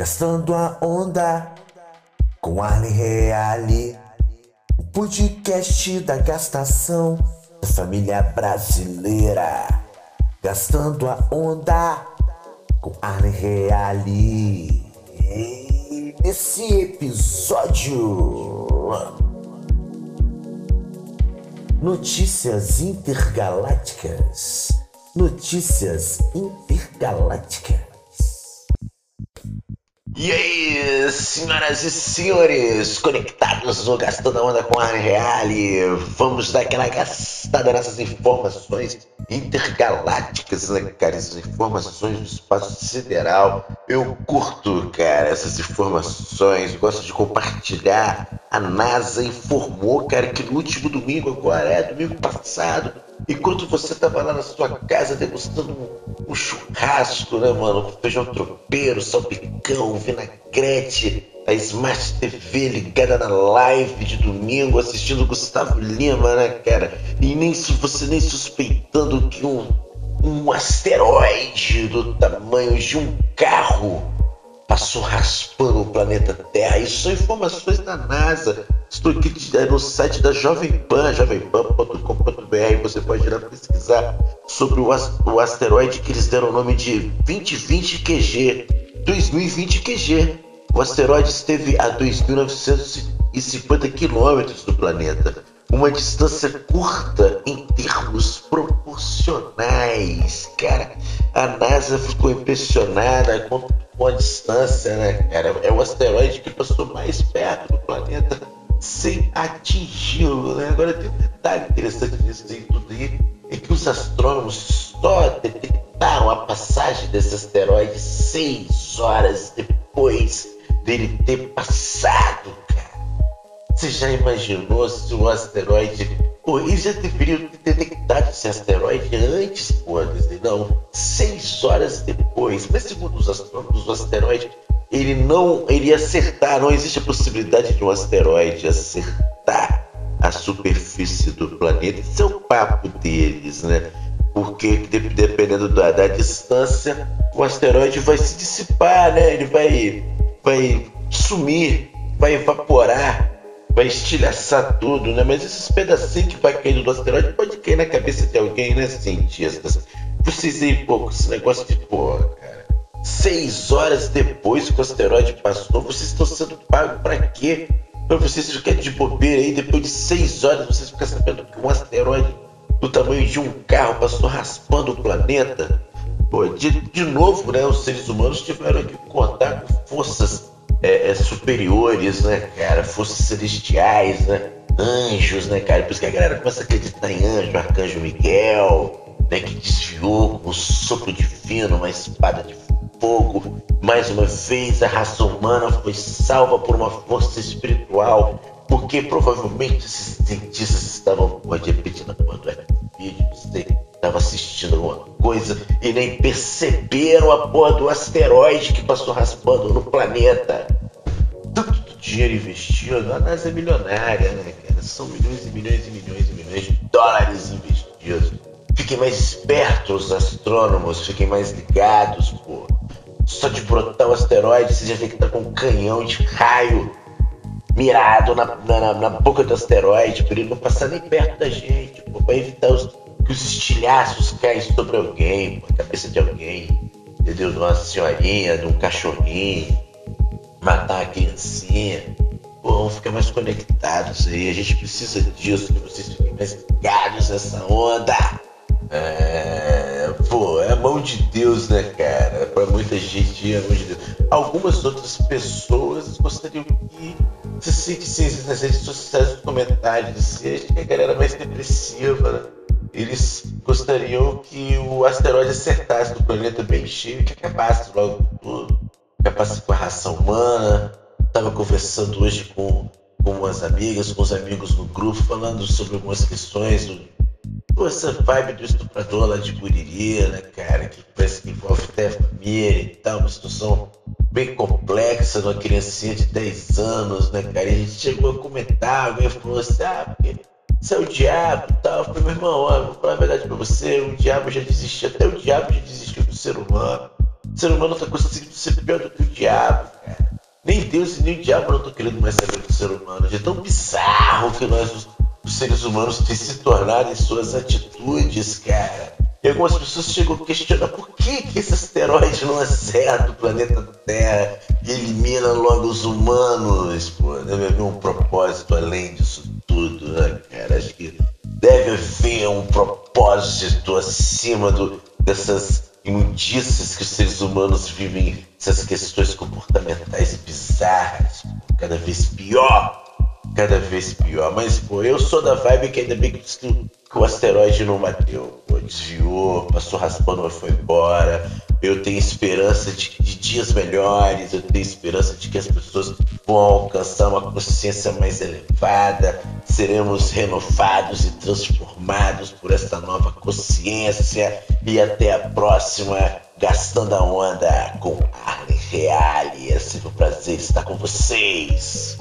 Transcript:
Gastando a onda com Arlen Reale, o podcast da gastação da família brasileira. Gastando a onda com Arlen Reale. Nesse episódio, notícias intergalácticas. Notícias intergalácticas. E aí, senhoras e senhores, conectados no Gastando a Onda com a Reale, vamos dar aquela gastada nessas informações intergalácticas, né, cara? Essas informações do espaço sideral. Eu curto, cara, essas informações, gosto de compartilhar. A NASA informou, cara, que no último domingo, agora é domingo passado, enquanto você tava lá na sua casa degustando um, um churrasco, né, mano? Com feijão tropeiro, salpicão, vinagrete, a Smart TV ligada na live de domingo, assistindo Gustavo Lima, né, cara? E nem você nem suspeitando que um, um asteroide do tamanho de um carro passou raspando o planeta Terra. Isso são informações da NASA. Estou aqui no site da Jovem Pan, jovempan.com.br. Você pode ir lá pesquisar sobre o, asteroide que eles deram o nome de 2020 QG, 2020 QG. O asteroide esteve a 2.950 quilômetros do planeta, uma distância curta em termos proporcionais. Cara, a NASA ficou impressionada com a distância, né, cara? É o asteroide que passou mais perto do planeta sem atingi-lo, né? Agora tem um detalhe interessante nisso aí, tudo aí, é que os astrônomos só detectaram a passagem desse asteroide seis horas depois dele ter passado, cara. Você já imaginou se o asteroide. Pô, eles já deveriam ter detectado esse asteroide antes, pô, não, seis horas depois. Mas segundo os astrônomos, o asteroide ele não iria acertar, não existe a possibilidade de um asteroide acertar a superfície do planeta. Esse é o papo deles, né? Porque dependendo da, da distância, o asteroide vai se dissipar, né? Ele vai vai sumir, vai evaporar, vai estilhaçar tudo, né? Mas esses pedacinhos que vai caindo do asteroide pode cair na cabeça de alguém, né, cientistas? Precisei pouco esse negócio de porra. Seis horas depois que o asteroide passou, vocês estão sendo pagos para quê? Para vocês ficarem de bobeira aí, depois de seis horas, vocês ficam sabendo que um asteroide do tamanho de um carro passou raspando o planeta? Pô, de, de novo, né, os seres humanos tiveram que contar com forças é, é, superiores, né, cara? Forças celestiais, né? Anjos, né, cara? Por isso que a galera começa a acreditar em anjo, arcanjo Miguel, né? Que desviou com um sopro divino, uma espada de fogo. Mais uma vez, a raça humana foi salva por uma força espiritual, porque provavelmente esses cientistas estavam, pode repetir na porra do vídeo, não sei estava assistindo alguma coisa e nem perceberam a porra do asteroide que passou raspando no planeta. Tanto dinheiro investido, a NASA é milionária, né, cara? São milhões e milhões e milhões e milhões de dólares investidos. Fiquem mais espertos, os astrônomos, fiquem mais ligados, pô. Só de brotar o asteroide, você já tem que estar com um canhão de raio mirado na, na, na boca do asteroide, para ele não passar nem perto da gente, pô, pra evitar os que os estilhaços caem sobre alguém, a cabeça de alguém, entendeu? De uma senhorinha, de um cachorrinho, matar a criancinha. Pô, vamos ficar mais conectados aí. A gente precisa disso, que vocês fiquem mais ligados nessa onda. É, pô, é a mão de Deus, né, cara? Pra muita gente é a mão de Deus. Algumas outras pessoas gostariam que se sentissem nas redes sociais, nos comentários, se a galera mais depressiva, né? eles gostariam que o asteroide acertasse no planeta bem cheio que acabasse logo tudo, acabasse com a raça humana. Estava conversando hoje com, com umas amigas, com os amigos no grupo, falando sobre algumas questões do, Pô, essa vibe do estuprador lá de Buriri, né, cara, que parece que envolve até família e tal, uma situação bem complexa de uma criancinha de 10 anos, né, cara, e a gente chegou a comentar, alguém falou assim, ah, porque você é o diabo e tal. Eu falei, meu irmão, ó, vou falar a verdade pra você, o diabo já desistiu, até o diabo já desistiu do ser humano. O ser humano tá conseguindo ser pior do que o diabo, cara. Nem Deus e nem o diabo não estão querendo mais saber do ser humano. Já é tão bizarro que nós, os, seres humanos, têm se tornado em suas atitudes, cara. E algumas pessoas chegam a questionar por que, que esse asteroide não acerta o planeta Terra e elimina logo os humanos, pô. Deve haver um propósito além disso tudo, né, cara? Acho que deve haver um propósito acima do, dessas imundícias que os seres humanos vivem, essas questões comportamentais bizarras, cada vez pior, cada vez pior. Mas, pô, eu sou da vibe que ainda bem que, o asteroide não bateu, pô, desviou, passou raspando, mas foi embora. Eu tenho esperança de, de dias melhores, eu tenho esperança de que as pessoas vão alcançar uma consciência mais elevada, seremos renovados e transformados por essa nova consciência. E até a próxima, gastando a onda com Arlen Reale. É sempre um prazer estar com vocês.